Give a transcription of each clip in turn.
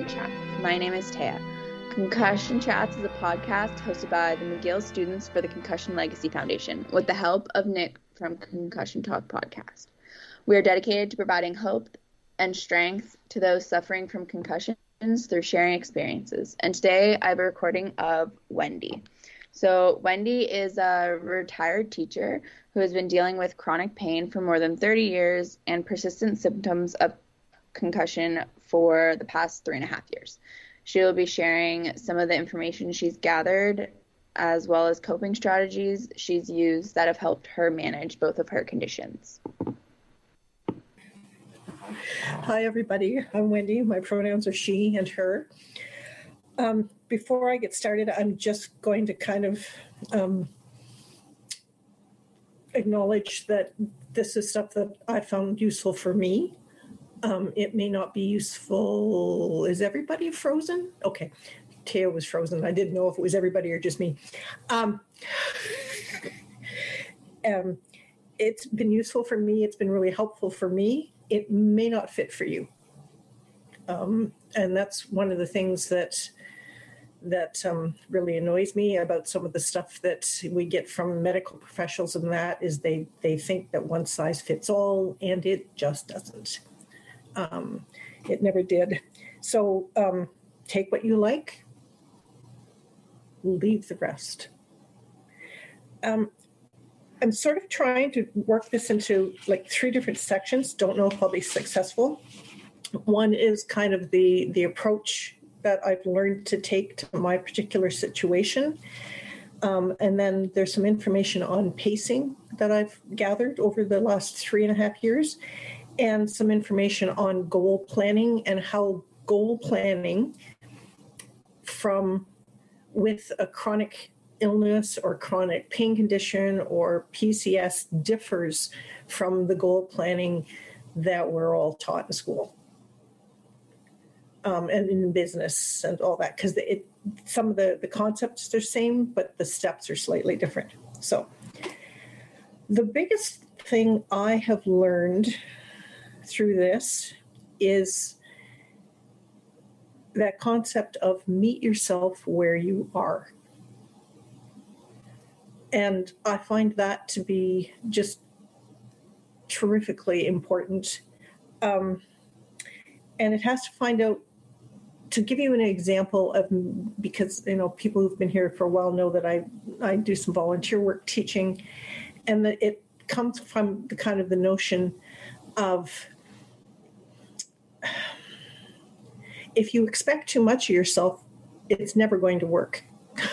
Concussion Chats. My name is Taya. Concussion Chats is a podcast hosted by the McGill students for the Concussion Legacy Foundation with the help of Nick from Concussion Talk podcast. We are dedicated to providing hope and strength to those suffering from concussions through sharing experiences. And today I have a recording of Wendy. So, Wendy is a retired teacher who has been dealing with chronic pain for more than 30 years and persistent symptoms of concussion for the past three and a half years. She will be sharing some of the information she's gathered as well as coping strategies she's used that have helped her manage both of her conditions. Hi, everybody. I'm Wendy. My pronouns are she and her. Um, before I get started, I'm just going to kind of um, acknowledge that this is stuff that I found useful for me. Um, it may not be useful. Is everybody frozen? Okay. Teo was frozen. I didn't know if it was everybody or just me. Um, um, it's been useful for me. It's been really helpful for me. It may not fit for you. Um, and that's one of the things that that um, really annoys me about some of the stuff that we get from medical professionals and that is they they think that one size fits all and it just doesn't um, it never did. So um, take what you like leave the rest. Um, i'm sort of trying to work this into like three different sections. Don't know if i'll be successful. One is kind of the the approach that I've learned to take to my particular situation. Um, and then there's some information on pacing that I've gathered over the last three and a half years, and some information on goal planning and how goal planning from with a chronic illness or chronic pain condition or PCS differs from the goal planning that we're all taught in school. Um, and in business and all that because it some of the the concepts are same but the steps are slightly different. So the biggest thing i have learned through this is that concept of meet yourself where you are. And i find that to be just terrifically important. Um, and it has to find out to give you an example of because you know people who've been here for a while know that I I do some volunteer work teaching, and that it comes from the kind of the notion of if you expect too much of yourself, it's never going to work.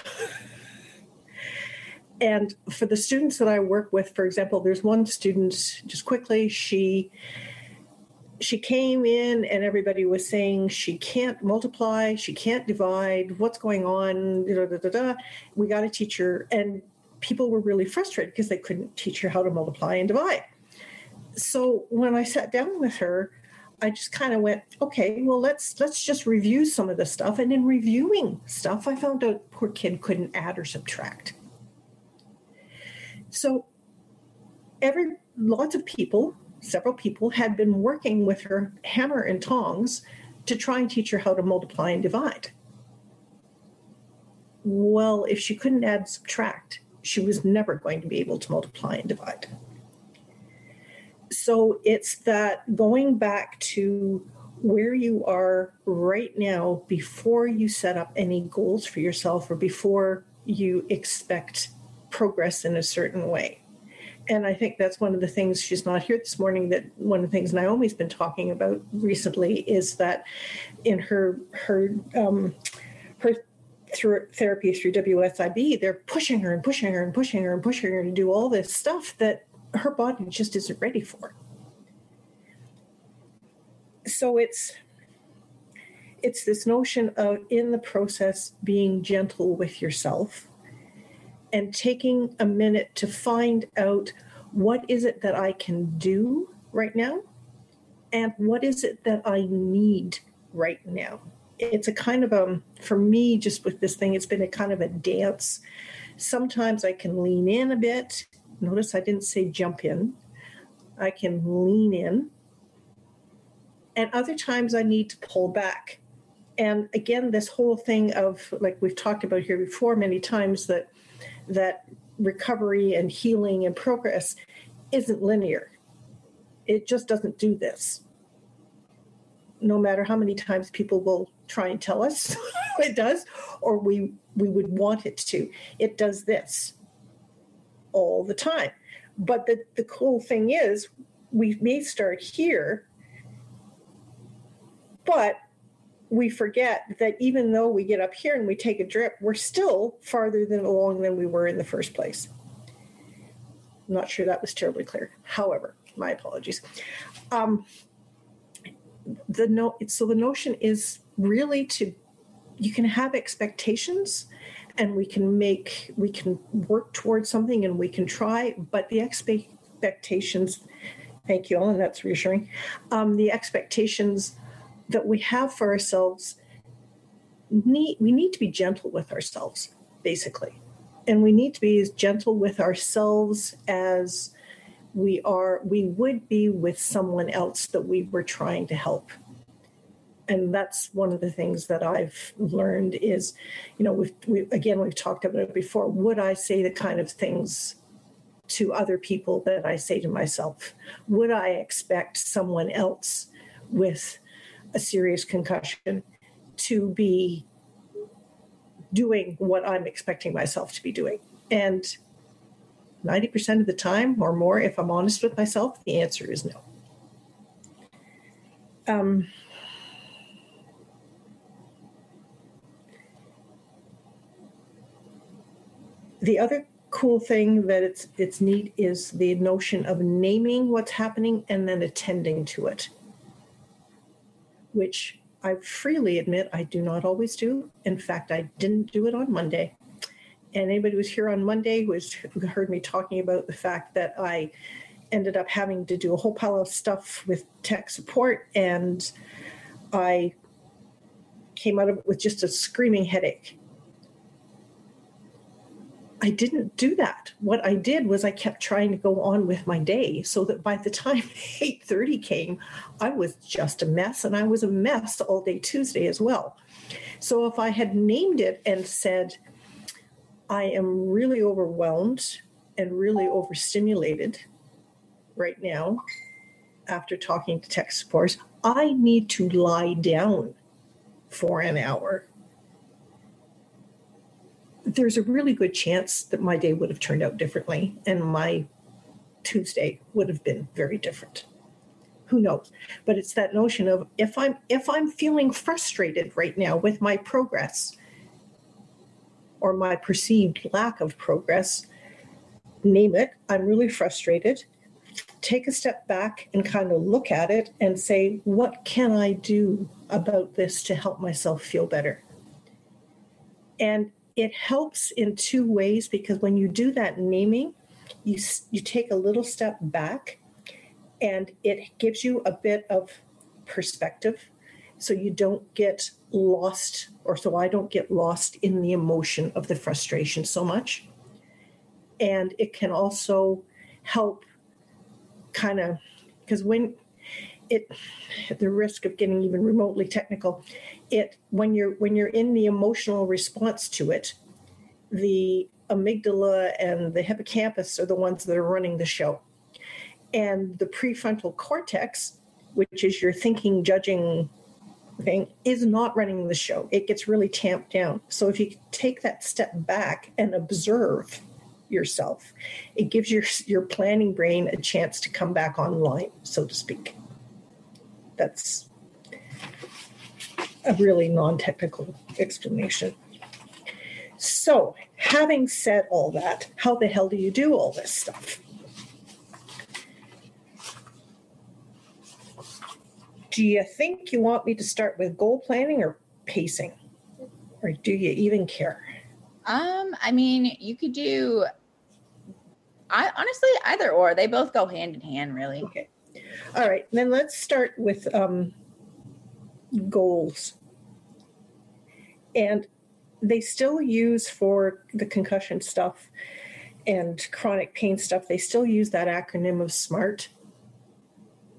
and for the students that I work with, for example, there's one student, just quickly, she she came in and everybody was saying she can't multiply, she can't divide, what's going on? Da, da, da, da. We got to teach her. And people were really frustrated because they couldn't teach her how to multiply and divide. So when I sat down with her, I just kind of went, okay, well let's let's just review some of the stuff. And in reviewing stuff, I found out poor kid couldn't add or subtract. So every lots of people, several people had been working with her hammer and tongs to try and teach her how to multiply and divide. Well, if she couldn't add subtract, she was never going to be able to multiply and divide. So it's that going back to where you are right now before you set up any goals for yourself or before you expect progress in a certain way. And I think that's one of the things she's not here this morning. That one of the things Naomi's been talking about recently is that in her her um, her through therapy through WSIB, they're pushing her and pushing her and pushing her and pushing her to do all this stuff that her body just isn't ready for. So it's it's this notion of in the process being gentle with yourself and taking a minute to find out what is it that I can do right now and what is it that I need right now. It's a kind of a, for me, just with this thing, it's been a kind of a dance. Sometimes I can lean in a bit. Notice I didn't say jump in. I can lean in. And other times I need to pull back. And again, this whole thing of, like we've talked about here before many times, that that recovery and healing and progress isn't linear. It just doesn't do this. No matter how many times people will try and tell us it does, or we we would want it to, it does this all the time. But the, the cool thing is we may start here, but we forget that even though we get up here and we take a drip, we're still farther than along than we were in the first place. I'm not sure that was terribly clear. However, my apologies. Um, the no, so the notion is really to you can have expectations and we can make we can work towards something and we can try but the expectations thank you all and that's reassuring. Um, the expectations that we have for ourselves need we need to be gentle with ourselves basically. And we need to be as gentle with ourselves as we are we would be with someone else that we were trying to help and that's one of the things that I've learned is, you know, we've, we, again we've talked about it before. Would I say the kind of things to other people that I say to myself? Would I expect someone else with a serious concussion to be doing what I'm expecting myself to be doing. And 90% of the time or more, if I'm honest with myself, the answer is no. Um, the other cool thing that it's it's neat is the notion of naming what's happening and then attending to it which I freely admit I do not always do. In fact, I didn't do it on Monday. And anybody who was here on Monday who heard me talking about the fact that I ended up having to do a whole pile of stuff with tech support, and I came out of it with just a screaming headache. I didn't do that. What I did was I kept trying to go on with my day so that by the time 8:30 came, I was just a mess and I was a mess all day Tuesday as well. So if I had named it and said I am really overwhelmed and really overstimulated right now after talking to tech support, I need to lie down for an hour there's a really good chance that my day would have turned out differently and my Tuesday would have been very different. Who knows? But it's that notion of if I'm if I'm feeling frustrated right now with my progress or my perceived lack of progress, name it, I'm really frustrated. Take a step back and kind of look at it and say, what can I do about this to help myself feel better? And it helps in two ways because when you do that naming, you you take a little step back, and it gives you a bit of perspective, so you don't get lost, or so I don't get lost in the emotion of the frustration so much. and it can also help kind of because when it at the risk of getting even remotely technical it when you're when you're in the emotional response to it the amygdala and the hippocampus are the ones that are running the show. And the prefrontal cortex which is your thinking judging thing is not running the show. It gets really tamped down. So if you take that step back and observe yourself it gives your your planning brain a chance to come back online so to speak that's a really non-technical explanation so having said all that how the hell do you do all this stuff do you think you want me to start with goal planning or pacing or do you even care Um, I mean, you could do. I honestly either or. They both go hand in hand, really. Okay. All right. Then let's start with um, goals. And they still use for the concussion stuff and chronic pain stuff, they still use that acronym of SMART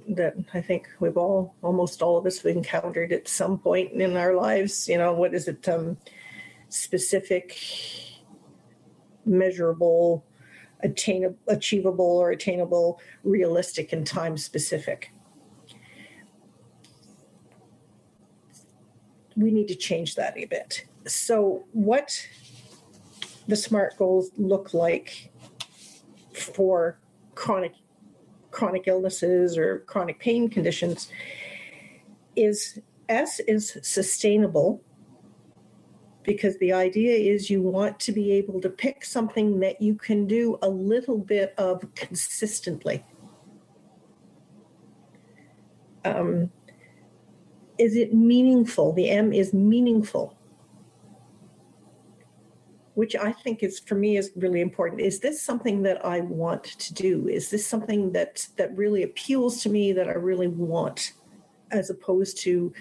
that I think we've all, almost all of us, have encountered at some point in our lives. You know, what is it? Um, specific, measurable, attainable, achievable or attainable, realistic, and time specific. We need to change that a bit. So, what the SMART goals look like for chronic chronic illnesses or chronic pain conditions is S is sustainable because the idea is you want to be able to pick something that you can do a little bit of consistently. Um, is it meaningful? The M is meaningful, which I think is for me is really important. Is this something that I want to do? Is this something that that really appeals to me that I really want, as opposed to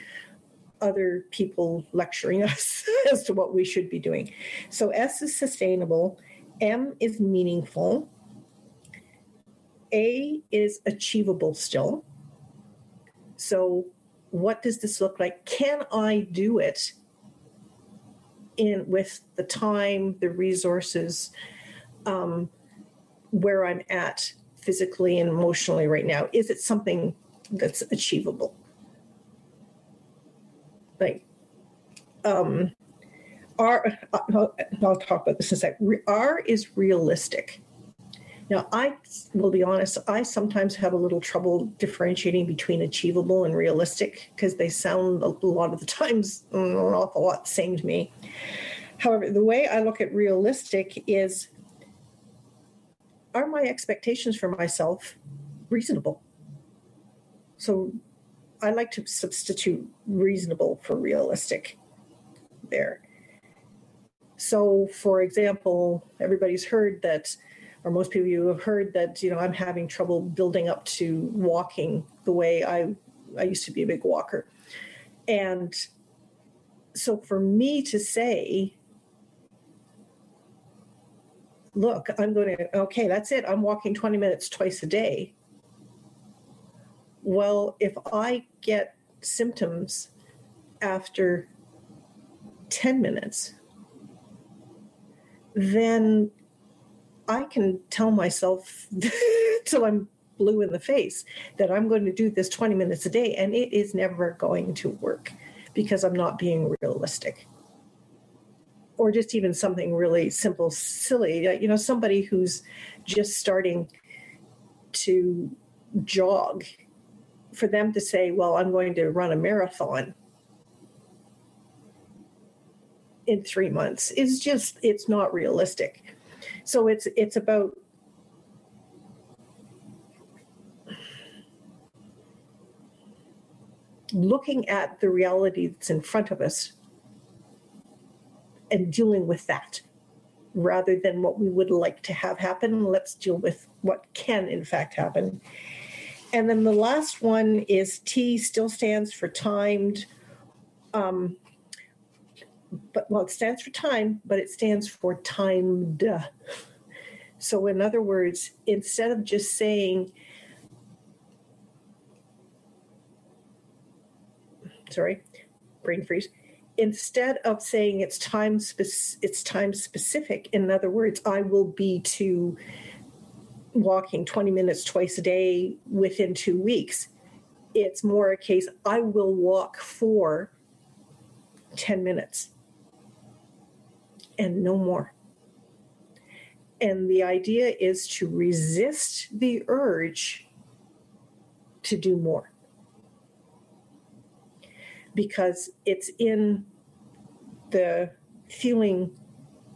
other people lecturing us as to what we should be doing. So S is sustainable, M is meaningful, A is achievable still. So what does this look like? Can I do it in with the time, the resources, um, where I'm at physically and emotionally right now? Is it something that's achievable? Like um R, I'll, I'll talk about this in a sec. R is realistic. Now, I will be honest, I sometimes have a little trouble differentiating between achievable and realistic because they sound a lot of the times an awful lot the same to me. However, the way I look at realistic is are my expectations for myself reasonable? So I like to substitute reasonable for realistic there. So, for example, everybody's heard that, or most people you have heard that, you know, I'm having trouble building up to walking the way I I used to be a big walker. And so for me to say, look, I'm going to, okay, that's it. I'm walking 20 minutes twice a day well, if I get symptoms after 10 minutes, then I can tell myself till I'm blue in the face that I'm going to do this 20 minutes a day, and it is never going to work because I'm not being realistic. Or just even something really simple, silly, uh, you know, somebody who's just starting to jog for them to say, well, I'm going to run a marathon in three months is just it's not realistic. So it's it's about looking at the reality that's in front of us and dealing with that rather than what we would like to have happen. Let's deal with what can in fact happen and then the last one is T still stands for timed. Um, but well, it stands for time, but it stands for timed. So, in other words, instead of just saying, sorry, brain freeze. Instead of saying it's time spec- it's time specific, in other words, I will be to walking 20 minutes twice a day within two weeks. It's more a case I will walk for 10 minutes and no more. And the idea is to resist the urge to do more because it's in the feeling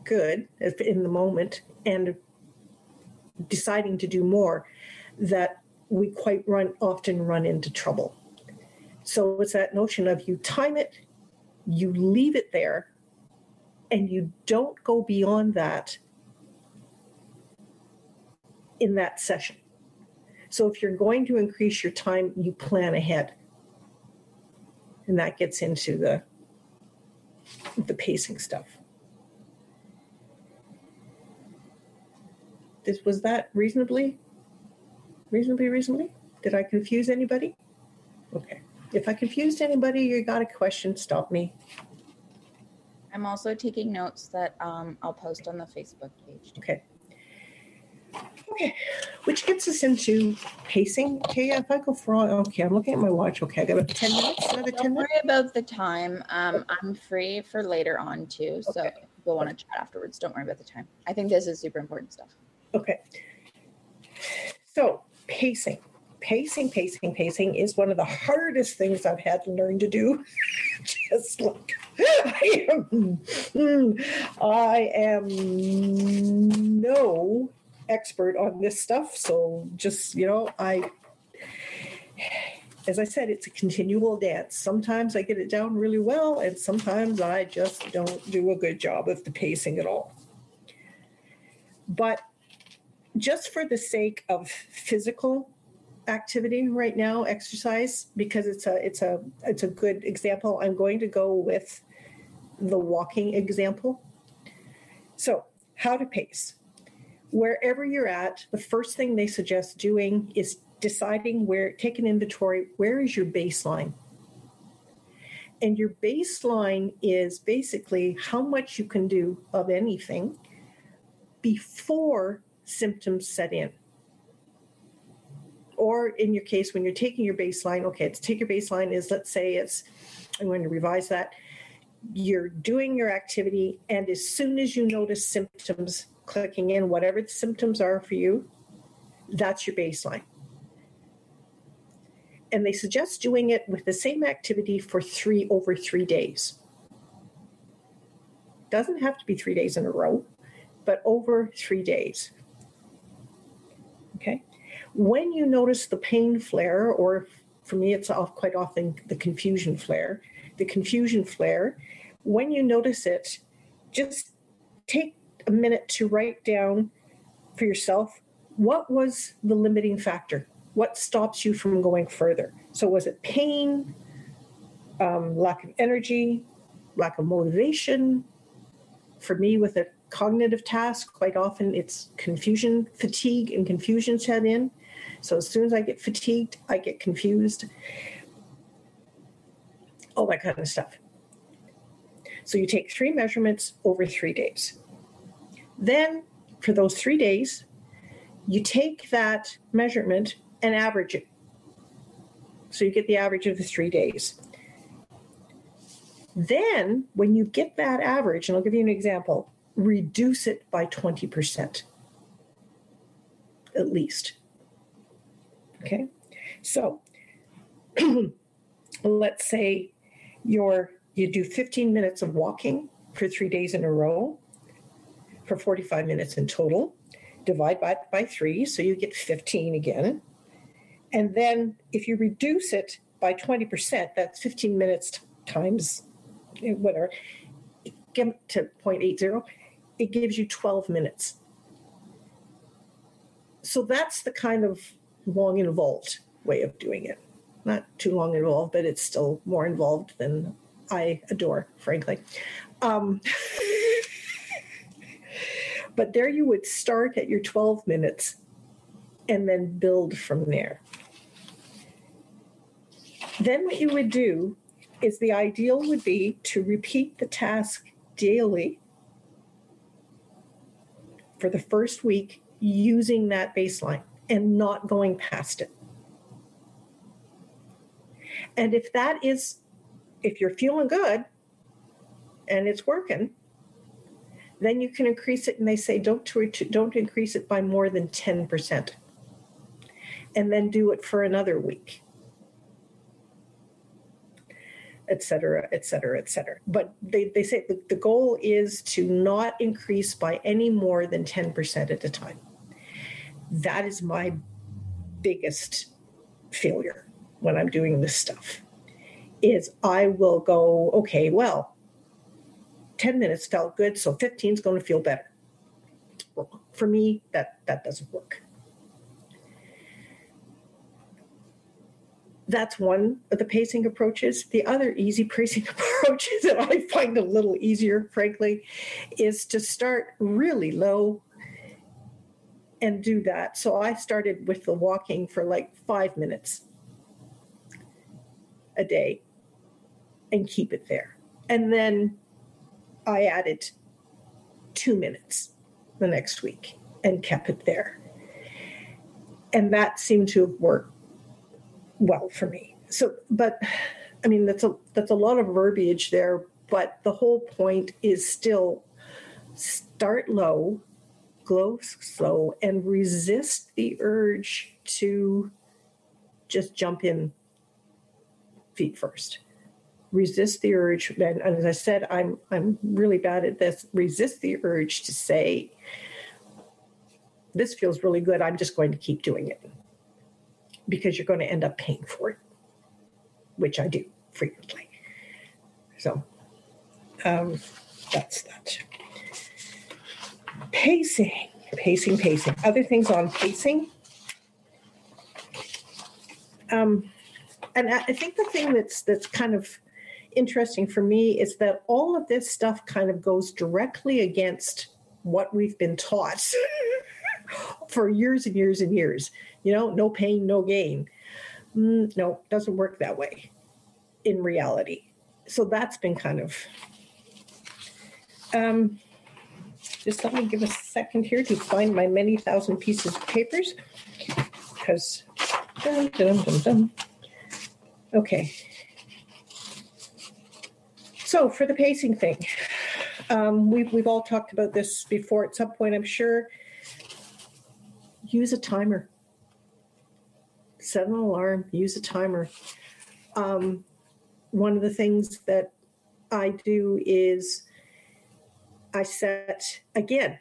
good in the moment and deciding to do more that we quite run often run into trouble. So it's that notion of you time it, you leave it there, and you don't go beyond that in that session. So if you're going to increase your time, you plan ahead. And that gets into the the pacing stuff. This was that reasonably reasonably reasonably? Did I confuse anybody? Okay. If I confused anybody, you got a question, stop me. I'm also taking notes that um, I'll post on the Facebook page. Okay. Okay, which gets us into pacing. Okay, if I go for all, okay, I'm looking at my watch. Okay, I got about 10 minutes. Another 10 Don't minutes. worry about the time. Um, I'm free for later on too. So Okay. people want to chat afterwards, don't worry about the time. I think this is super important stuff. Okay. So, pacing. Pacing, pacing, pacing is one of the hardest things I've had to learn to do. Just like I am, mm, I am no expert on this stuff. So, just, you know, I, as I said, it's a continual dance. Sometimes I get it down really well, and sometimes I just don't do a good job of the pacing at all. But just for the sake of physical activity right now exercise because it's a it's a it's a good example i'm going to go with the walking example. So how to pace. Wherever you're at the first thing they suggest doing is deciding where take an inventory where is your baseline? And your baseline is basically how much you can do of anything before symptoms set in. Or in your case, when you're taking your baseline, okay, to take your baseline is let's say it's, I'm going to revise that. You're doing your activity, and as soon as you notice symptoms clicking in, whatever the symptoms are for you, that's your baseline. And they suggest doing it with the same activity for three over three days. Doesn't have to be three days in a row, but over three days. Okay. When you notice the pain flare, or for me, it's off quite often the confusion flare, the confusion flare, when you notice it, just take a minute to write down for yourself what was the limiting factor? What stops you from going further? So, was it pain, um, lack of energy, lack of motivation? For me, with a cognitive task, quite often it's confusion, fatigue, and confusion set in. So as soon as I get fatigued, I get confused, all that kind of stuff. So you take three measurements over three days. Then, for those three days, you take that measurement and average it. So you get the average of the three days. Then, when you get that average, and I'll give you an example, reduce it by 20% at least. Okay, so let's say you're you do 15 minutes of walking for three days in a row for 45 minutes in total. Divide by by three, so you get 15 again. And then if you reduce it by 20%, that's 15 minutes times eh, whatever, get to 0.80, it gives you 12 minutes. So that's the kind of long involved way of doing it. Not too long involved, but it's still more involved than I adore, frankly. Um, But there you would start at your 12 minutes and then build from there. Then what you would do is the ideal would be to repeat the task daily for the first week using that baseline and not going past it. And if that is, if you're feeling good and it's working, then you can increase it. And they say don't don't increase it by more than ten percent, and then do it for another week, et cetera, et cetera, et cetera. But they, they say the, the goal is to not increase by any more than ten percent at a time. That is my biggest failure when I'm doing this stuff is I will go, okay, well, 10 minutes felt good, so 15 is going to feel better. For me, that, that doesn't work. That's one of the pacing approaches. The other easy pacing approach that I find a little easier, frankly, is to start really low and do that. So I started with the walking for like five minutes a day and keep it there. And then I added two minutes the next week and kept it there. And that seemed to have worked well for me. So, but I mean, that's a that's a lot of verbiage there, but the whole point is still start low, go slow, and resist the urge to just jump in feet first. Resist the urge and, as i said i'm i'm really bad at this. Resist the urge to say this feels really good. I'm just going to keep doing it because you're going to end up paying for it which i do frequently. So um, that's that. Pacing pacing pacing. Other things on pacing? Um, and I think the thing that's that's kind of interesting for me is that all of this stuff kind of goes directly against what we've been taught for years and years and years. You know, no pain, no gain. Mm, no, doesn't work that way in reality. So that's been kind of. Um, just let me give a second here to find my many thousand pieces of papers because. Dun, dun, dun, okay. So for the pacing thing, um, we've, we've all talked about this before at some point, I'm sure. Use a timer. Set an alarm, use a timer. Um, one of the things that I do is I set, again,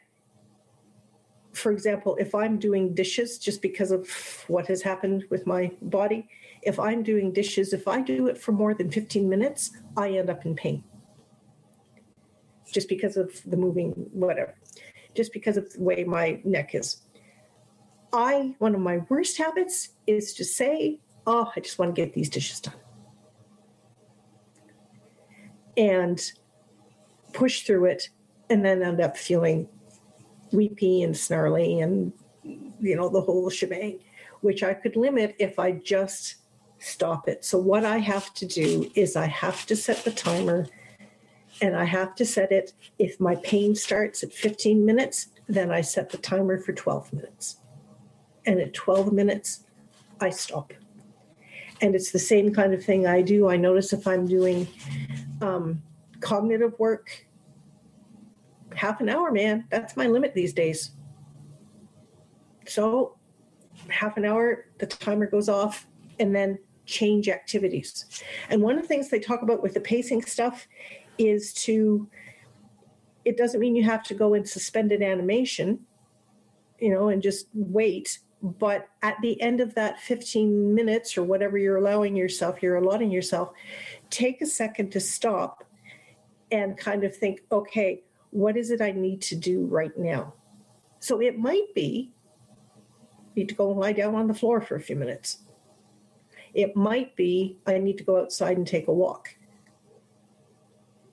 for example, if I'm doing dishes just because of what has happened with my body, if I'm doing dishes, if I do it for more than 15 minutes, I end up in pain. Just because of the moving, whatever, just because of the way my neck is. I, one of my worst habits is to say, Oh, I just want to get these dishes done. And push through it and then end up feeling weepy and snarly and, you know, the whole shebang, which I could limit if I just stop it. So, what I have to do is I have to set the timer and I have to set it. If my pain starts at 15 minutes, then I set the timer for 12 minutes. And at 12 minutes, I stop. And it's the same kind of thing I do. I notice if I'm doing um, cognitive work, half an hour, man, that's my limit these days. So, half an hour, the timer goes off, and then change activities. And one of the things they talk about with the pacing stuff is to, it doesn't mean you have to go in suspended animation, you know, and just wait. But at the end of that 15 minutes or whatever you're allowing yourself, you're allotting yourself, take a second to stop and kind of think, okay, what is it I need to do right now? So it might be need to go and lie down on the floor for a few minutes it might be I need to go outside and take a walk.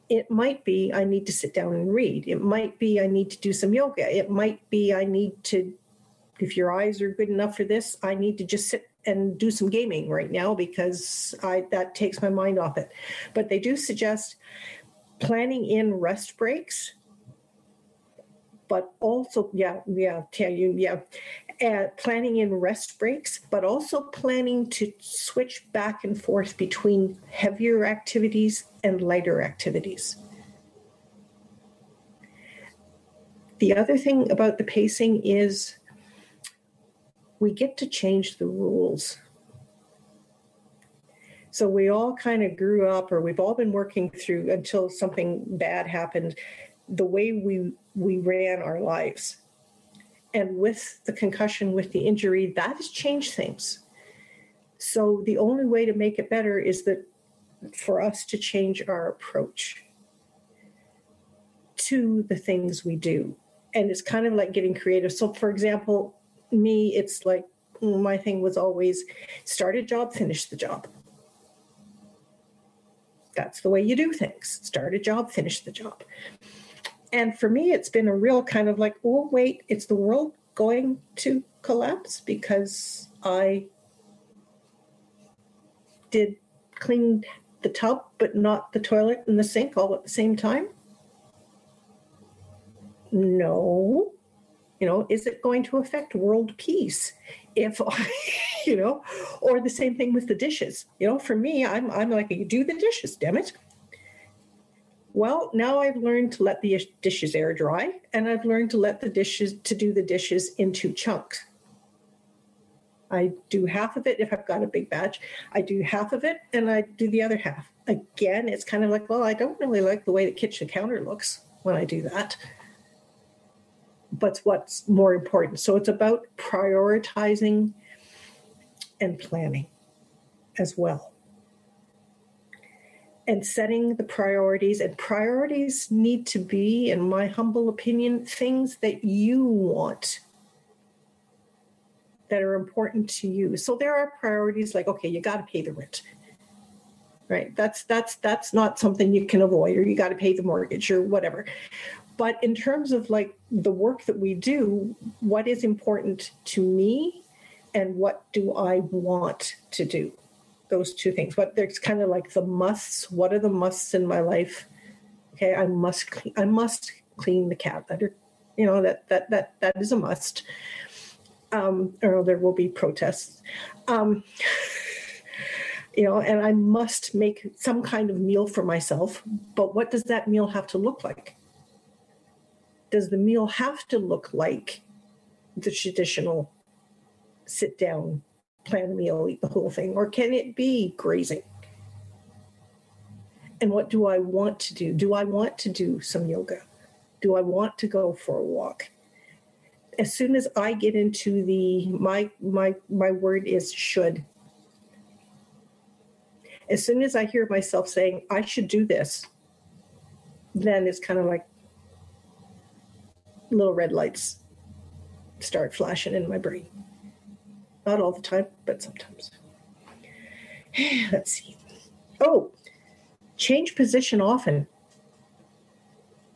it might be I need to sit down and read. It might be I need to do some yoga. It might be I need to, if your eyes are good enough for this, I need to just sit and do some gaming right now because I that takes my mind off it. But they do suggest planning in rest breaks but also yeah yeah tell you yeah uh, planning in rest breaks but also planning to switch back and forth between heavier activities and lighter activities the other thing about the pacing is we get to change the rules so we all kind of grew up or we've all been working through until something bad happened the way we we ran our lives. And with the concussion, with the injury, that has changed things. So the only way to make it better is that for us to change our approach to the things we do. And it's kind of like getting creative. So, for example, me, it's like my thing was always start a job, finish the job. That's the way you do things. Start a job, finish the job and for me, it's been a real kind of like, oh, wait, it's the world going to collapse because I did clean the tub, but not the toilet and the sink all at the same time? No. You know, is it going to affect world peace if you know, or the same thing with the dishes? You know, for me, I'm I'm like, you do the dishes, damn it. Well, now I've learned to let the dishes air dry, and I've learned to let the dishes to do the dishes in two chunks. I do half of it if I've got a big batch. I do half of it, and I do the other half. Again, it's kind of like, well, I don't really like the way the kitchen counter looks when I do that. But what's more important? So it's about prioritizing and planning as well and setting the priorities. And priorities need to be, in my humble opinion, things that you want that are important to you. So there are priorities like, okay, you got to pay the rent. Right. That's that's that's not something you can avoid, or you got to pay the mortgage or whatever. But in terms of like the work that we do, what is important to me and what do I want to do? those two things. But there's kind of like the musts. What are the musts in my life? Okay, I must clean, I must clean the cat litter. You know that that that that is a must. Um, or there will be protests. Um, you know, and I must make some kind of meal for myself. But what does that meal have to look like? Does the meal have to look like the traditional sit down plan a meal, eat the whole thing, or can it be grazing? And what do I want to do? Do I want to do some yoga? Do I want to go for a walk? As soon as I get into the my my my word is should. As soon as I hear myself saying I should do this, then it's kind of like little red lights start flashing in my brain. Not all the time, but sometimes. Let's see. Oh, change position often.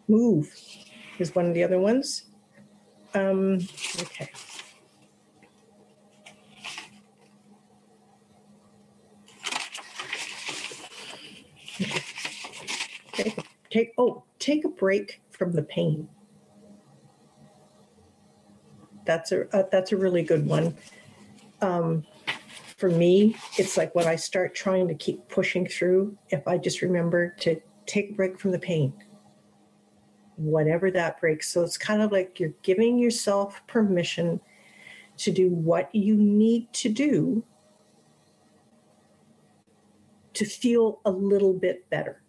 Move is one of the other ones. Um, okay. Take, take oh take a break from the pain. That's a uh, that's a really good one um, for me, it's like when I start trying to keep pushing through, if I just remember to take a break from the pain, whatever that breaks. So it's kind of like you're giving yourself permission to do what you need to do to feel a little bit better.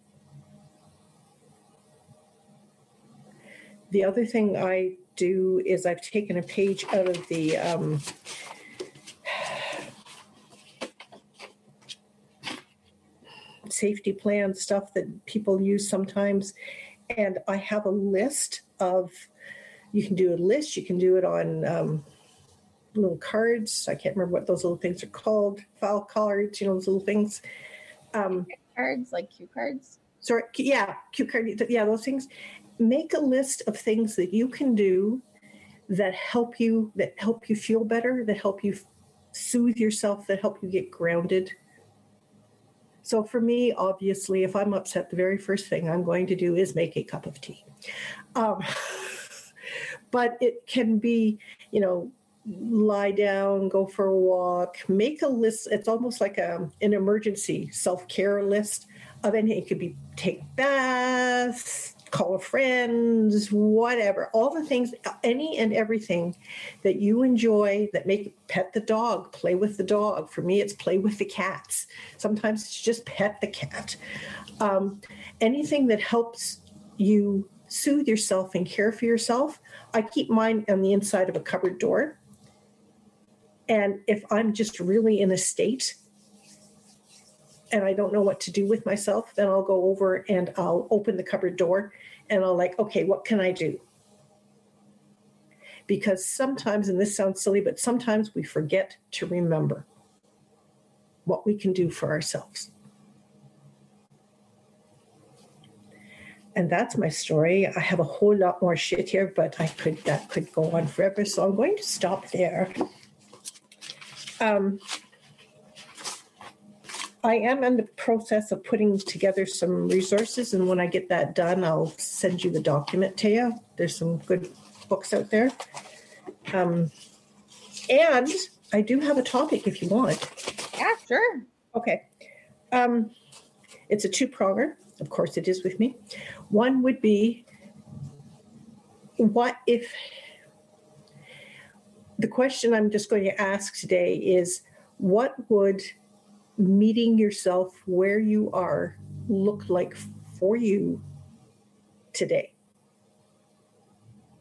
The other thing I do is I've taken a page out of the um, safety plan stuff that people use sometimes. And I have a list of, you can do a list, you can do it on um, little cards. I can't remember what those little things are called, file cards, you know, those little things. Um, cards, like cue cards? sorry, yeah, cue card, yeah, those things. Make a list of things that you can do that help you, that help you feel better, that help you soothe yourself, that help you get grounded. So for me, obviously, if I'm upset, the very first thing I'm going to do is make a cup of tea. Um, but it can be, you know, lie down, go for a walk, make a list. It's almost like a, an emergency self care list of anything. It could be take baths, call a friend, whatever. All the things, any and everything that you enjoy that make pet the dog, play with the dog. For me, it's play with the cats. Sometimes it's just pet the cat. Um, anything that helps you soothe yourself and care for yourself. I keep mine on the inside of a cupboard door and if I'm just really in a state and I don't know what to do with myself, then I'll go over and I'll open the cupboard door and I'll like, okay, what can I do? Because sometimes, and this sounds silly, but sometimes we forget to remember what we can do for ourselves. And that's my story. I have a whole lot more shit here, but I could that could go on forever. So I'm going to stop there. Um, I am in the process of putting together some resources, and when I get that done, I'll send you the document, Taya. There's some good books out there. Um, and I do have a topic if you want. Yeah, sure. Okay. Um, it's a two pronger. Of course, it is with me. One would be what if the question I'm just going to ask today is what would meeting yourself where you are look like for you today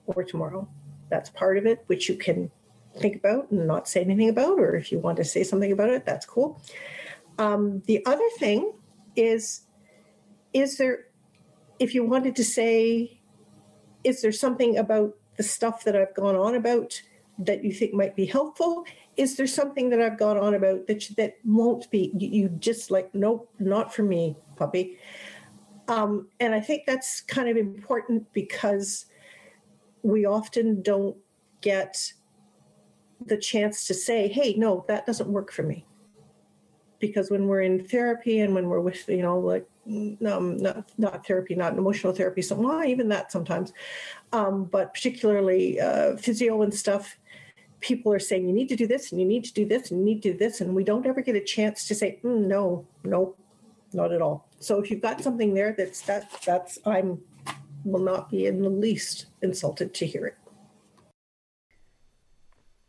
or tomorrow? That's part of it, which you can think about and not say anything about, or if you want to say something about it, that's cool. Um, the other thing is, is there, if you wanted to say, is there something about the stuff that I've gone on about that you think might be helpful? Is there something that I've gone on about that that won't be? You, just like, nope, not for me, puppy. Um, and I think that's kind of important because we often don't get the chance to say, hey, no, that doesn't work for me. Because when we're in therapy and when we're with, you know, like, um, not, not therapy, not emotional therapy, so well, even that sometimes, um, but particularly uh, physio and stuff, people are saying you need to do this and you need to do this and you need to do this and we don't ever get a chance to say mm, no no not at all so if you've got something there that's that that's i'm will not be in the least insulted to hear it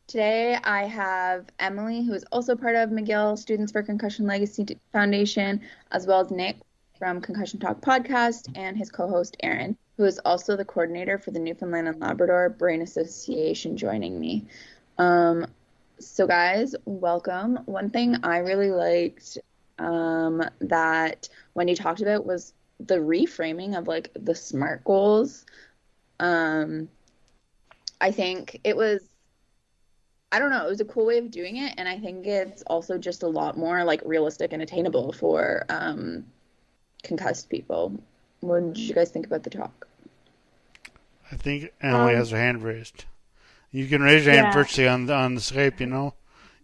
Today I have Emily, who is also part of McGill Students for Concussion Legacy Foundation, as well as Nick from Concussion Talk podcast, and his co host Aaron, who is also the coordinator for the Newfoundland and Labrador Brain Association, joining me. Um, so, guys, welcome. One thing I really liked um, that Wendy talked about was the reframing of like the SMART goals. Um, I think it was, I don't know, it was a cool way of doing it. And I think it's also just a lot more like realistic and attainable for um, concussed people. What did you guys think about the talk? I think Emily um, has her hand raised. You can raise your yeah. hand virtually on on the Skype. You know,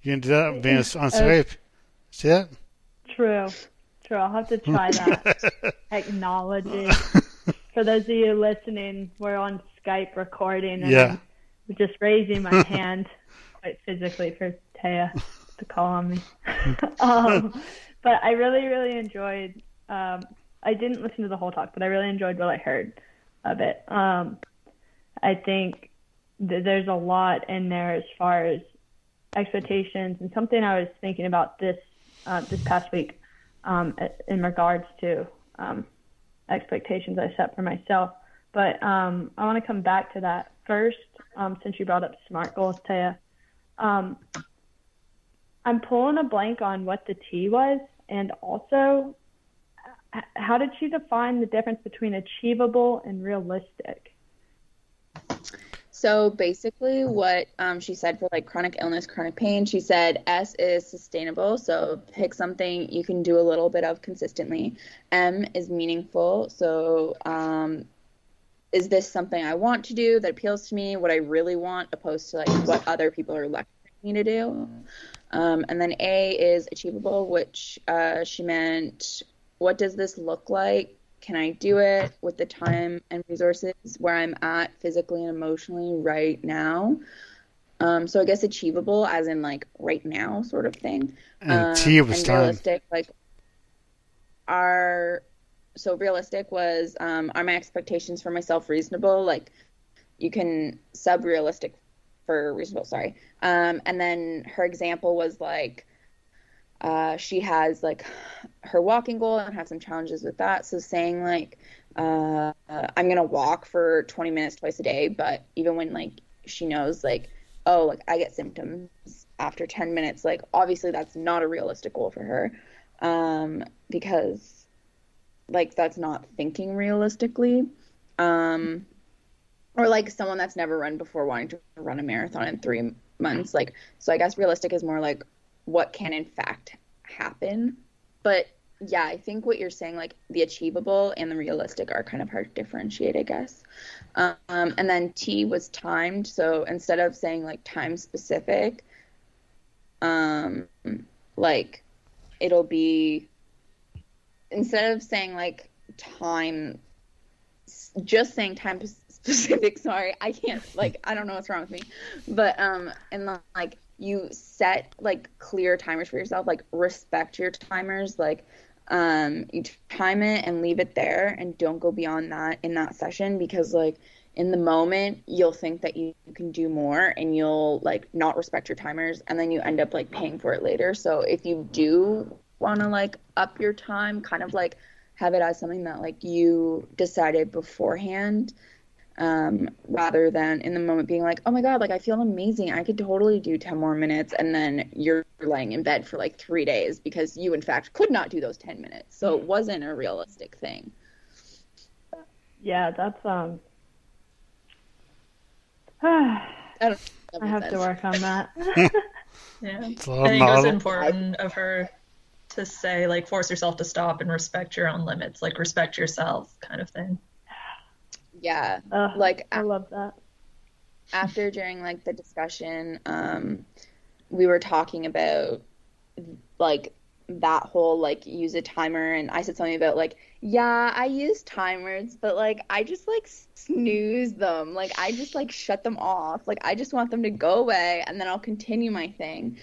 you can do that being on Skype. See that? True, true. I'll have to try that. Acknowledging. For those of you listening, we're on Skype recording, and yeah. I'm just raising my hand quite physically for Taya to call on me. um, but I really, really enjoyed. Um, I didn't listen to the whole talk, but I really enjoyed what I heard of it. Um, I think there's a lot in there as far as expectations and something I was thinking about this uh, this past week um, in regards to um, expectations I set for myself. But um, I want to come back to that first, um, since you brought up SMART goals, Taya. Um, I'm pulling a blank on what the T was, and also how did she define the difference between achievable and realistic? So basically, what um, she said for like chronic illness, chronic pain, she said S is sustainable. So pick something you can do a little bit of consistently. M is meaningful. So um, is this something I want to do that appeals to me? What I really want, opposed to like what other people are lecturing me to do. Um, and then A is achievable, which uh, she meant what does this look like? Can I do it with the time and resources where I'm at physically and emotionally right now? Um, so I guess achievable, as in like right now, sort of thing. And um, was and realistic, like are so realistic was um, are my expectations for myself reasonable? Like you can sub realistic for reasonable. Sorry. Um, and then her example was like uh, she has like her walking goal and have some challenges with that. So saying like uh, I'm gonna walk for 20 minutes twice a day, but even when like she knows like oh like I get symptoms after 10 minutes, like obviously that's not a realistic goal for her um, because like that's not thinking realistically. Um, or like someone that's never run before wanting to run a marathon in three months. Like, so I guess realistic is more like what can in fact happen. But yeah, I think what you're saying, like the achievable and the realistic, are kind of hard to differentiate, I guess. Um, and then T was timed. So instead of saying like time specific, um, like it'll be instead of saying like time, just saying time specific. Sorry, I can't like I don't know what's wrong with me, but um and like you set like clear timers for yourself, like respect your timers, like um you time it and leave it there and don't go beyond that in that session because like in the moment you'll think that you, can do more and you'll like not respect your timers and then you end up like paying for it later. So if you do want to like up your time kind of like have it as something that like you decided beforehand um, rather than in the moment being like, oh my God, like I feel amazing. I could totally do 10 more minutes. And then you're laying in bed for like three days because you, in fact, could not do those 10 minutes. So it wasn't a realistic thing. Yeah, that's, um, I, I have sense. to work on that. yeah. I think it was important of her to say, like, force yourself to stop and respect your own limits, like, respect yourself kind of thing. Yeah. Uh, like I love that. After during like the discussion, um, we were talking about like that whole like use a timer and I said something about like yeah I use timers but like I just like snooze them like I just like shut them off like I just want them to go away and then I'll continue my thing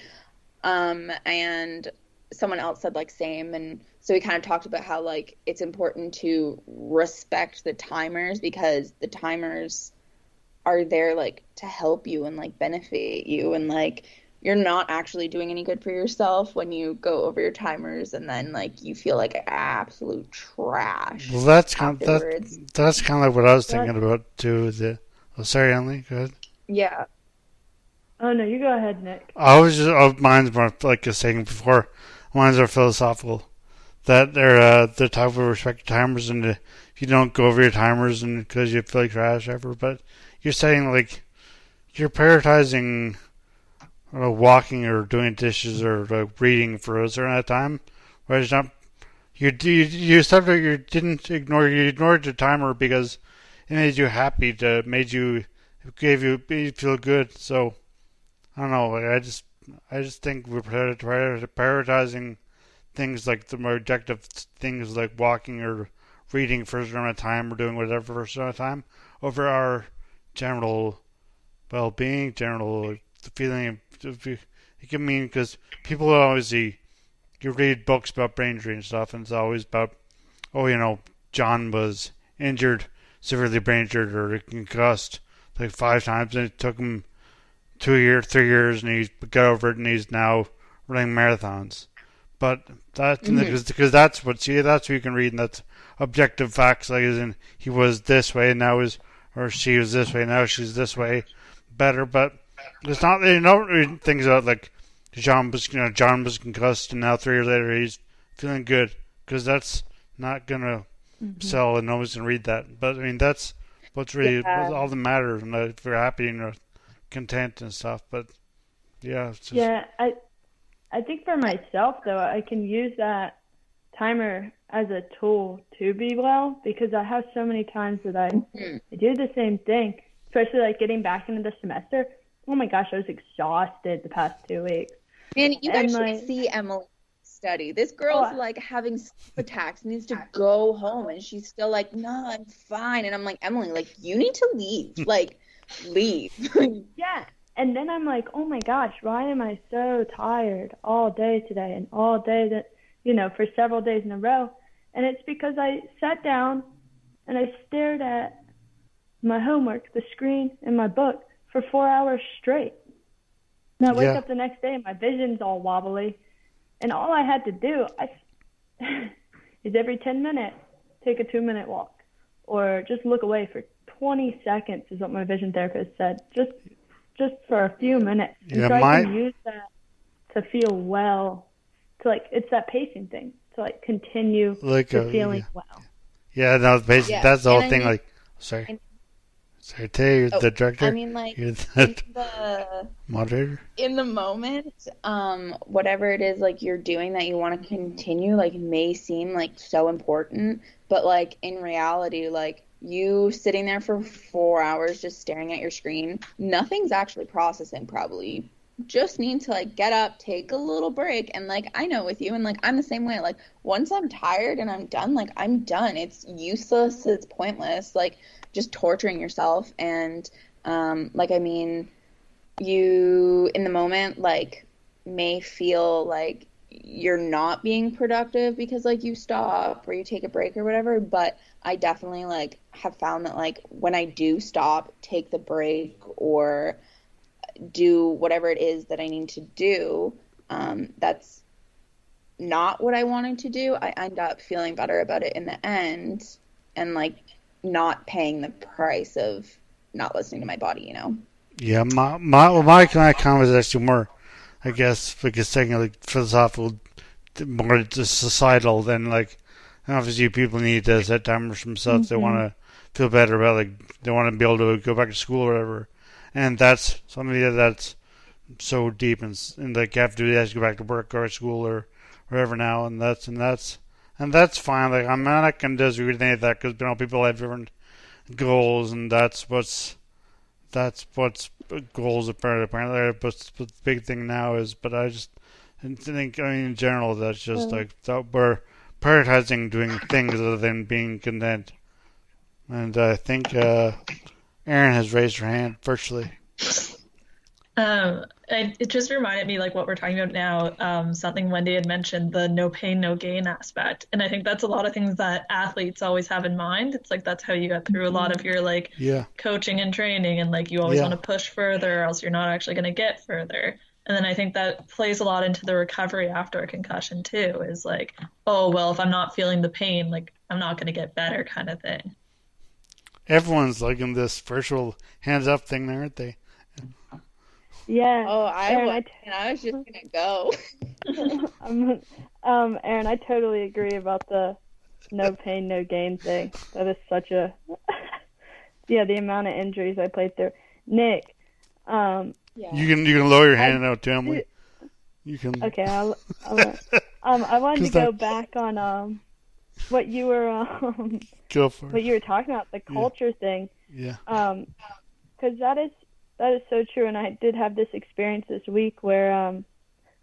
um and someone else said like same and so we kind of talked about how like it's important to respect the timers because the timers are there like to help you and like benefit you and like you're not actually doing any good for yourself when you go over your timers and then like you feel like absolute trash. Well, that's kind of, that, that's kind of like what I was thinking about too. The oh, sorry, Emily, go ahead. Yeah. Oh no, you go ahead, Nick. I was just oh, mine's more like I was saying before Mine's are philosophical. That they're uh, the type of respect timers, and if you don't go over your timers, and because you feel like trash ever, but you're saying like you're prioritizing know, walking or doing dishes or like reading for a certain time, whereas not you you you subject you didn't ignore you ignored your timer because it made you happy to made you gave you feel good. So I don't know. I just I just think we're prioritizing things like the more objective things like walking or reading for a certain amount of time or doing whatever for a certain amount of time over our general well-being, general feeling it can mean because people always you read books about brain injury and stuff, and it's always about oh, you know, John was injured, severely brain injured or concussed like five times, and it took him two years, three years, and he's got over it, and he's now running marathons. But that's mm-hmm. because, because that's what see that's what you can read, and that's objective facts. Like, as in he was this way, and now is or she was this way, now she's this way, better. But it's not you know things about like John was you know John was concussed, and now three years later he's feeling good because that's not gonna mm-hmm. sell, and no one's gonna read that. But I mean that's what's really yeah. all that matters, and if you're happy and you're content and stuff. But yeah, just... yeah, I I think for myself though, I can use that timer as a tool to be well because I have so many times that I, mm-hmm. I do the same thing, especially like getting back into the semester. Oh my gosh, I was exhausted the past two weeks. Man, you and actually like, see Emily study. This girl's oh, like having attacks, needs to go home, and she's still like, "No, I'm fine." And I'm like, Emily, like you need to leave. like, leave. yeah. And then I'm like, oh my gosh, why am I so tired all day today and all day that you know, for several days in a row. And it's because I sat down and I stared at my homework, the screen, and my book for four hours straight. And I wake yeah. up the next day and my vision's all wobbly. And all I had to do I, is every 10 minutes take a two minute walk or just look away for 20 seconds is what my vision therapist said. Just just for a few minutes. And yeah, so I can use that to feel well to like it's that pacing thing to like continue like a, feeling yeah. well. Yeah, no, basically yeah. that's the whole thing. like, sorry, and, sorry, Tay, you're oh, the director. I mean, like you're the, the moderator. In the moment, um, whatever it is, like you're doing that you want to continue, like may seem like so important, but like in reality, like you sitting there for four hours just staring at your screen, nothing's actually processing probably just need to like get up, take a little break, and like I know with you, and like I'm the same way. Like once I'm tired and I'm done, like I'm done. It's useless. It's pointless. Like just torturing yourself, and um, like I mean, you in the moment like may feel like you're not being productive because like you stop or you take a break or whatever but i definitely like have found that like when i do stop take the break or do whatever it is that I need to do, um, that's not what I wanted to do, I end up feeling better about it in the end and like not paying the price of not listening to my body, you know? Yeah, my my my comment is actually more, I guess, because taking like philosophical, more societal than like obviously people need to set timers for themselves. Mm-hmm. They want to feel better about like they want to be able to go back to school or whatever and that's something that's so deep and, and like you have to do that to go back to work or school or wherever now, and that's and that's and that's fine. Like I'm not gonna disagree with any of that because you know people have different goals, and that's what's that's what's goals apparently. Apparently, but, but the big thing now is, but I just I think I mean in general that's just like that we're prioritizing doing things other than being content, and I think. uh Erin has raised her hand virtually. Um, it, it just reminded me like what we're talking about now. Um, something Wendy had mentioned the no pain, no gain aspect, and I think that's a lot of things that athletes always have in mind. It's like that's how you get through a lot of your like yeah. coaching and training, and like you always yeah. want to push further, or else you're not actually going to get further. And then I think that plays a lot into the recovery after a concussion too. Is like, oh well, if I'm not feeling the pain, like I'm not going to get better, kind of thing everyone's liking this virtual hands up thing there, aren't they? Yeah. Oh, I Aaron, was, I, t- I was just gonna go. um, um, Aaron, I totally agree about the no pain, no gain thing. That is such a yeah. The amount of injuries I played through. Nick, um, yeah. you can you can lower your hand I, out to Emily. You can. Okay, I'll, I'll um, I wanted to go back on um what you were um, go for what you were talking about the culture yeah. thing. Yeah. Um, because that is that is so true, and I did have this experience this week where um,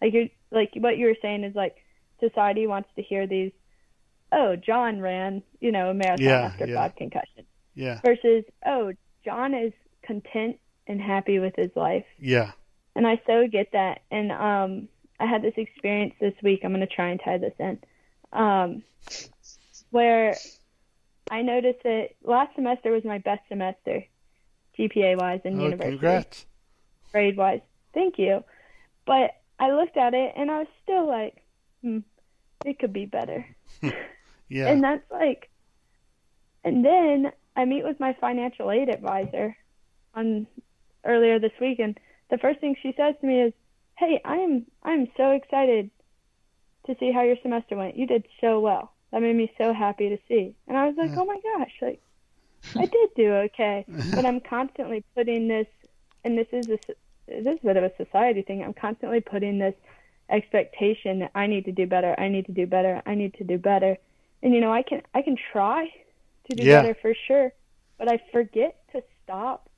like you like what you were saying is like society wants to hear these. Oh, John ran, you know, a marathon yeah, after yeah. five concussions. Yeah. Versus, oh, John is content and happy with his life. Yeah. And I so get that. And um, I had this experience this week. I'm going to try and tie this in. Um, where I noticed that last semester was my best semester, GPA wise in oh, university. Congrats. Grade wise. Thank you. But I looked at it and I was still like, hmm, it could be better. yeah. And that's like, and then I meet with my financial aid advisor on earlier this week, and the first thing she says to me is, "Hey, I'm I'm so excited to see how your semester went. You did so well." that made me so happy to see. And I was like, yeah. oh my gosh, like I did do okay, but I'm constantly putting this, and this is a this is a bit of a society thing. I'm constantly putting this expectation that I need to do better. I need to do better. I need to do better. And you know, I can I can try to do Yeah. better for sure, but I forget to stop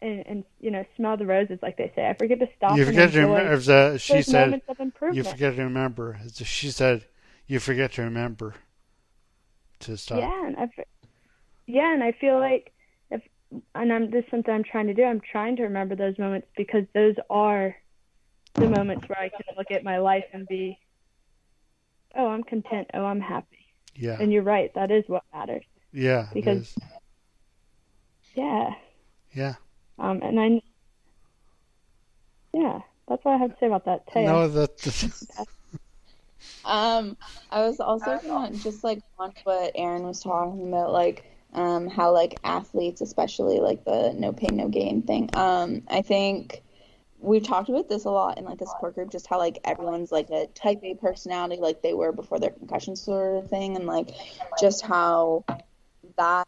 and and you know smell the roses like they say. I forget to stop You forget to remember. As, uh, she said, moments of improvement. you forget to remember. As she said, you forget to remember to stop. Yeah, and I, yeah, and I feel like if and I'm this is something I'm trying to do. I'm trying to remember those moments because those are the moments where I can look at my life and be, oh, I'm content. Oh, I'm happy. Yeah. And you're right. That is what matters. Yeah. because- is. Yeah. Yeah. Um, and I. Yeah, that's what I had to say about that. Taya. No, that. Um, I was also gonna just like on what Aaron was talking about, like um, how like athletes, especially like the no pain no gain thing. Um, I think we've talked about this a lot in like the support group, just how like everyone's like a type A personality, like they were before their concussion sort of thing, and like just how that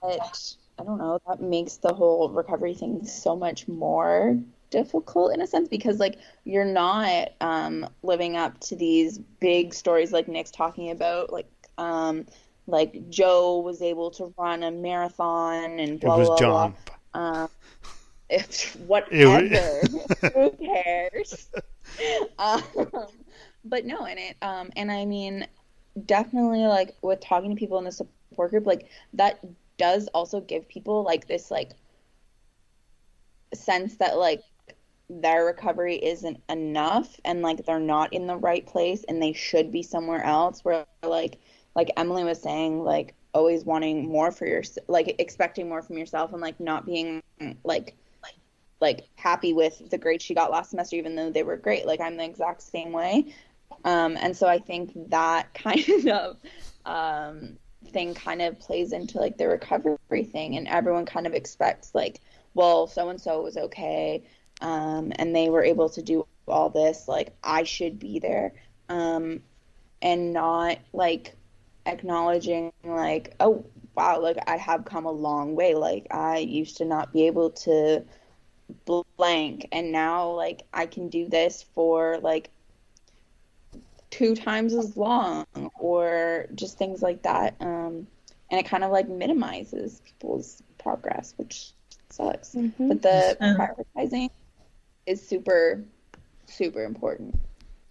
I don't know that makes the whole recovery thing so much more difficult in a sense because like you're not um living up to these big stories like Nick's talking about like um like Joe was able to run a marathon and It blah was blah John. blah. Um, if It whatever, was- who cares? um, but no, and it um and I mean definitely like with talking to people in the support group, like that does also give people like this like sense that like their recovery isn't enough and like they're not in the right place and they should be somewhere else where like like Emily was saying like always wanting more for your like expecting more from yourself and like not being like like happy with the grades she got last semester even though they were great. Like I'm the exact same way. Um and so I think that kind of um thing kind of plays into like the recovery thing. And everyone kind of expects like well so and so was okay um, and they were able to do all this. Like i should be there. Um, and not like acknowledging like oh wow like i have come a long way like i used to not be able to blank and now like i can do this for like two times as long or just things like that um, and it kind of like minimizes people's progress which sucks Mhm. but the Yeah. prioritizing is super super important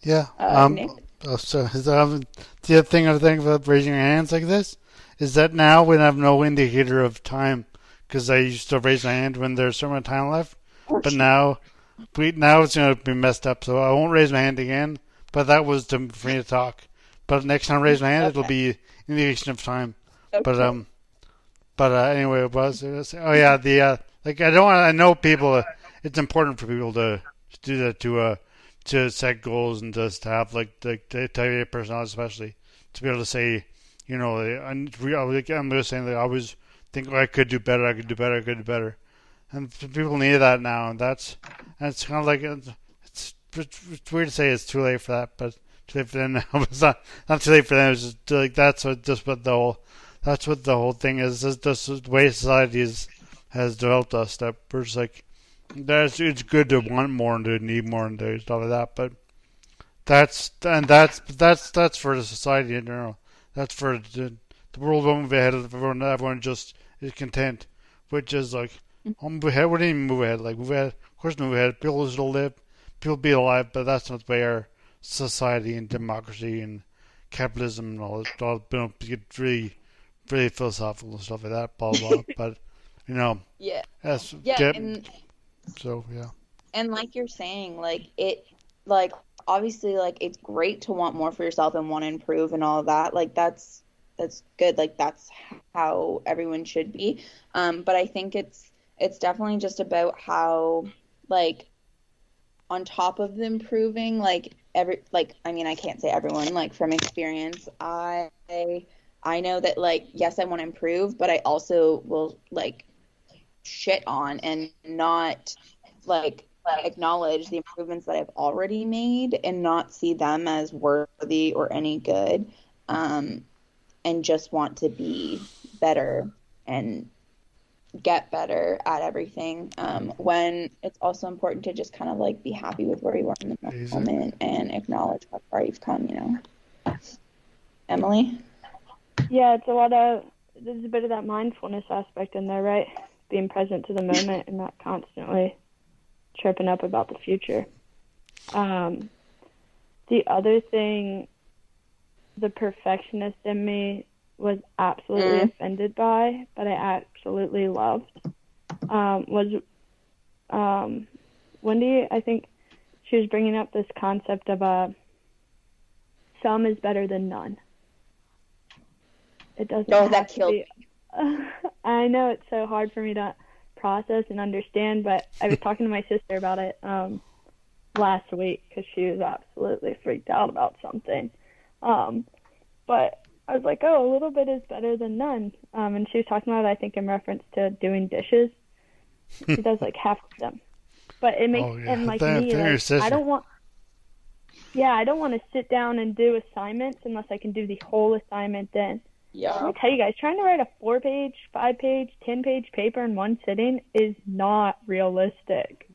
Yeah. Uh, um, Nick? Oh, so is, um, the other thing I think about raising your hands like this is that now we have no indicator of time because I used to raise my hand when there's so much time left, but now we now it's going to be messed up. So I won't raise my hand again. But that was to, for me to talk. But next time I raise my hand, it'll be indication of time. But um, but uh, anyway, what was I gonna say? Oh yeah, the uh, like I don't want. I know people. Uh, it's important for people to do that to uh to set goals and just to have like the type A personality, especially to be able to say, you know, and like I'm just saying that I always think oh, I could do better, I could do better, I could do better, and people need that now, and that's and it's kind of like it's it's, weird to say it's too late for that, but too late for them now. It's not not too late for them. It's just like that's what just what the whole that's what the whole thing is. Just the way society is, has developed us that we're just like that's it's good to want more and to need more and to stuff like that, but that's and that's that's that's for the society in general. That's for the, the world won't move ahead. If everyone everyone just is content, which is like oh, move ahead. We didn't even move ahead. Like move ahead. Of course, move ahead. People still live. People be alive, but that's not the way our society and democracy and capitalism and all it all you know, get really, really philosophical and stuff like that. Blah blah. blah. but you know, yeah that's yeah get, and so yeah. and like you're saying like it like obviously like it's great to want more for yourself and want to improve and all that. Like that's that's good. Like that's how everyone should be. Um but i think it's it's definitely just about how like on top of improving like every like i mean i can't say everyone like from experience i i know that like yes i want to improve but i also will like shit on and not like acknowledge the improvements that I've already made and not see them as worthy or any good, um, and just want to be better and get better at everything. Um, when it's also important to just kind of like be happy with where you are in the Easy. moment and acknowledge how far you've come. You know, Emily. Yeah, it's a lot of there's a bit of that mindfulness aspect in there, right? Being present to the moment and not constantly tripping up about the future. Um, the other thing, the perfectionist in me was absolutely mm. offended by, but I absolutely loved, um, was um, Wendy. I think she was bringing up this concept of a uh, some is better than none. It doesn't. Oh, that killed. Be, I know it's so hard for me to process and understand, but I was talking to my sister about it um, last week because she was absolutely freaked out about something. Um, but I was like, oh, a little bit is better than none. Um, and she was talking about it, I think, in reference to doing dishes. She does like half of them, but it makes oh, yeah. and like that, me, like, I don't want. Yeah, I don't want to sit down and do assignments unless I can do the whole assignment then. Yeah. I tell you guys, trying to write a four page, five page, ten page paper in one sitting is not realistic.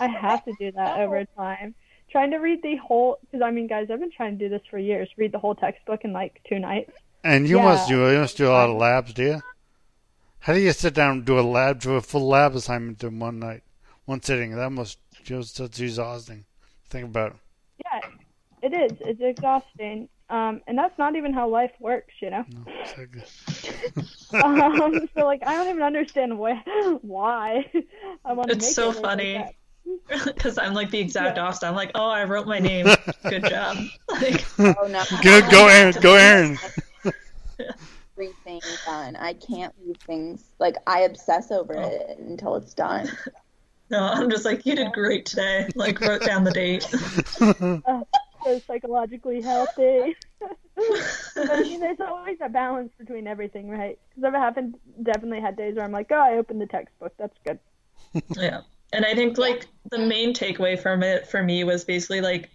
I have to do that over time. Trying to read the whole, because I mean, guys, I've been trying to do this for years. Read the whole textbook in like two nights. And you yeah. must do you must do a lot of labs, do you? How do you sit down and do a lab, do a full lab assignment in one night, one sitting? That must just that's exhausting. Think about. It. Yeah, it is. It's exhausting. Um, and that's not even how life works, you know. No, um, so like, I don't even understand why. Why I want to. It's so it funny. Because I'm like the exact yeah. opposite. I'm like, oh, I wrote my name. Good job. Like, oh no. Good, go Aaron. Go Aaron. Everything done. I can't leave things like I obsess over oh. it until it's done. No, I'm just like, you did great today. Like, wrote down the date. So psychologically healthy. but I mean, there's always a balance between everything, right? Because I've happened, definitely had days where I'm like, oh, I opened the textbook. That's good. yeah. And I think like the main takeaway from it for me was basically like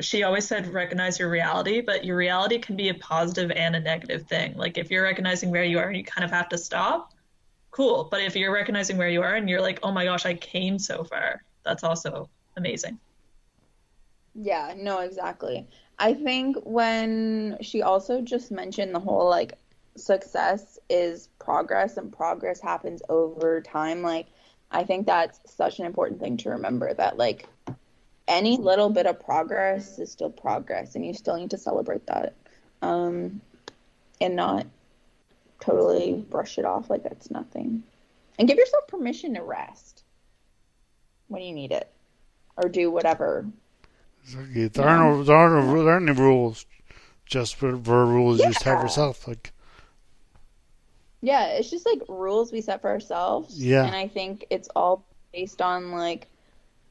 she always said recognize your reality, but your reality can be a positive and a negative thing. Like if you're recognizing where you are and you kind of have to stop, cool. But if you're recognizing where you are and you're like, oh my gosh, I came so far, that's also amazing. Yeah, no, exactly. I think when she also just mentioned the whole like success is progress and progress happens over time, like I think that's such an important thing to remember that like any little bit of progress is still progress and you still need to celebrate that. Um and not totally brush it off like that's nothing. And give yourself permission to rest when you need it or do whatever there, yeah. are no, there, are no, there aren't any rules, just for, for rules yeah. you set yourself. Like, yeah, it's just like rules we set for ourselves. Yeah, and I think it's all based on like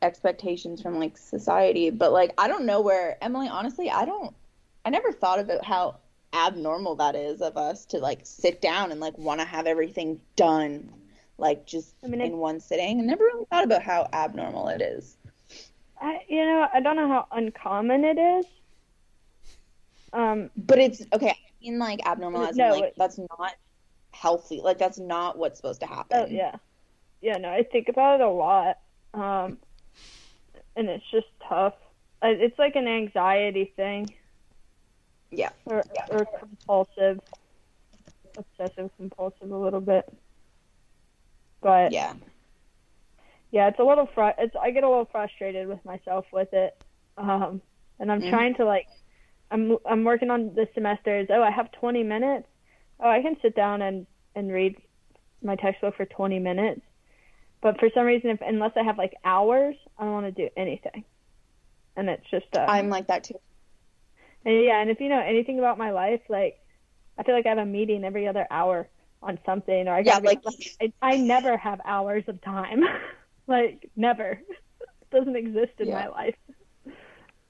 expectations from like society. But like, I don't know where Emily. Honestly, I don't. I never thought about how abnormal that is of us to like sit down and like want to have everything done like just I mean, in one sitting. I never really thought about how abnormal it is. I, you know, I don't know how uncommon it is. Um, but it's okay. I mean, like abnormal as no, like that's not healthy. Like that's not what's supposed to happen. Oh yeah, yeah. No, I think about it a lot, um, and it's just tough. It's like an anxiety thing. Yeah. Or, yeah. or compulsive, obsessive compulsive a little bit. But yeah yeah, it's a little fr- it's I get a little frustrated with myself with it. Um and I'm mm. trying to like I'm I'm working on the semesters. Oh, I have 20 minutes. Oh, I can sit down and and read my textbook for 20 minutes. But for some reason if unless I have like hours, I don't want to do anything. And it's just uh, I'm like that too. And yeah, and if you know anything about my life, like I feel like I have a meeting every other hour on something or I yeah, like, I, I never have hours of time. Like never. Doesn't exist in yeah. my life.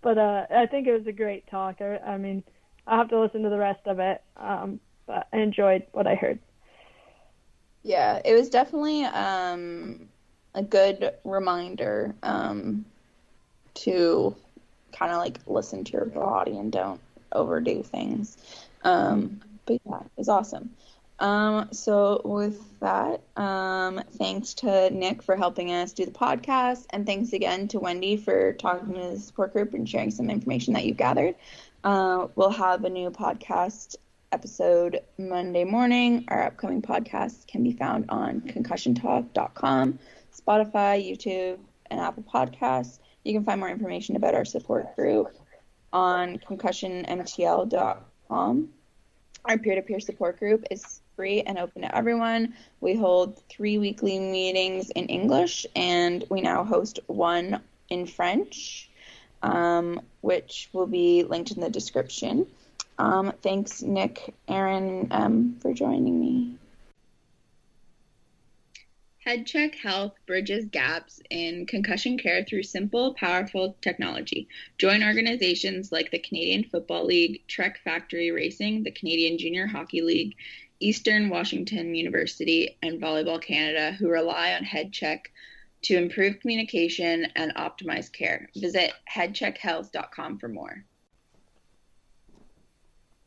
But uh, I think it was a great talk. I, I mean, I'll have to listen to the rest of it. Um, but I enjoyed what I heard. Yeah, it was definitely um, a good reminder um, to kind of like listen to your body and don't overdo things. Um, but yeah, it was awesome. Um, so with that, um, thanks to Nick for helping us do the podcast, and thanks again to Wendy for talking to the support group and sharing some information that you've gathered. Uh, we'll have a new podcast episode Monday morning. Our upcoming podcasts can be found on concussiontalk.com, Spotify, YouTube, and Apple Podcasts. You can find more information about our support group on concussionmtl.com. Our peer to peer support group is free and open to everyone. We hold three weekly meetings in English, and we now host one in French, um, which will be linked in the description. Um, thanks, Nick, Aaron, um, for joining me. HeadCheck Health bridges gaps in concussion care through simple, powerful technology. Join organizations like the Canadian Football League, Trek Factory Racing, the Canadian Junior Hockey League, Eastern Washington University, and Volleyball Canada, who rely on HeadCheck to improve communication and optimize care. Visit headcheckhealth.com for more.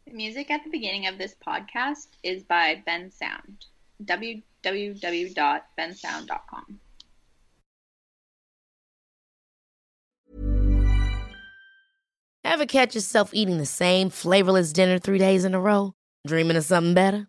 The music at the beginning of this podcast is by Bensound. www.bensound.com. Ever catch yourself eating the same flavorless dinner three days in a row? Dreaming of something better?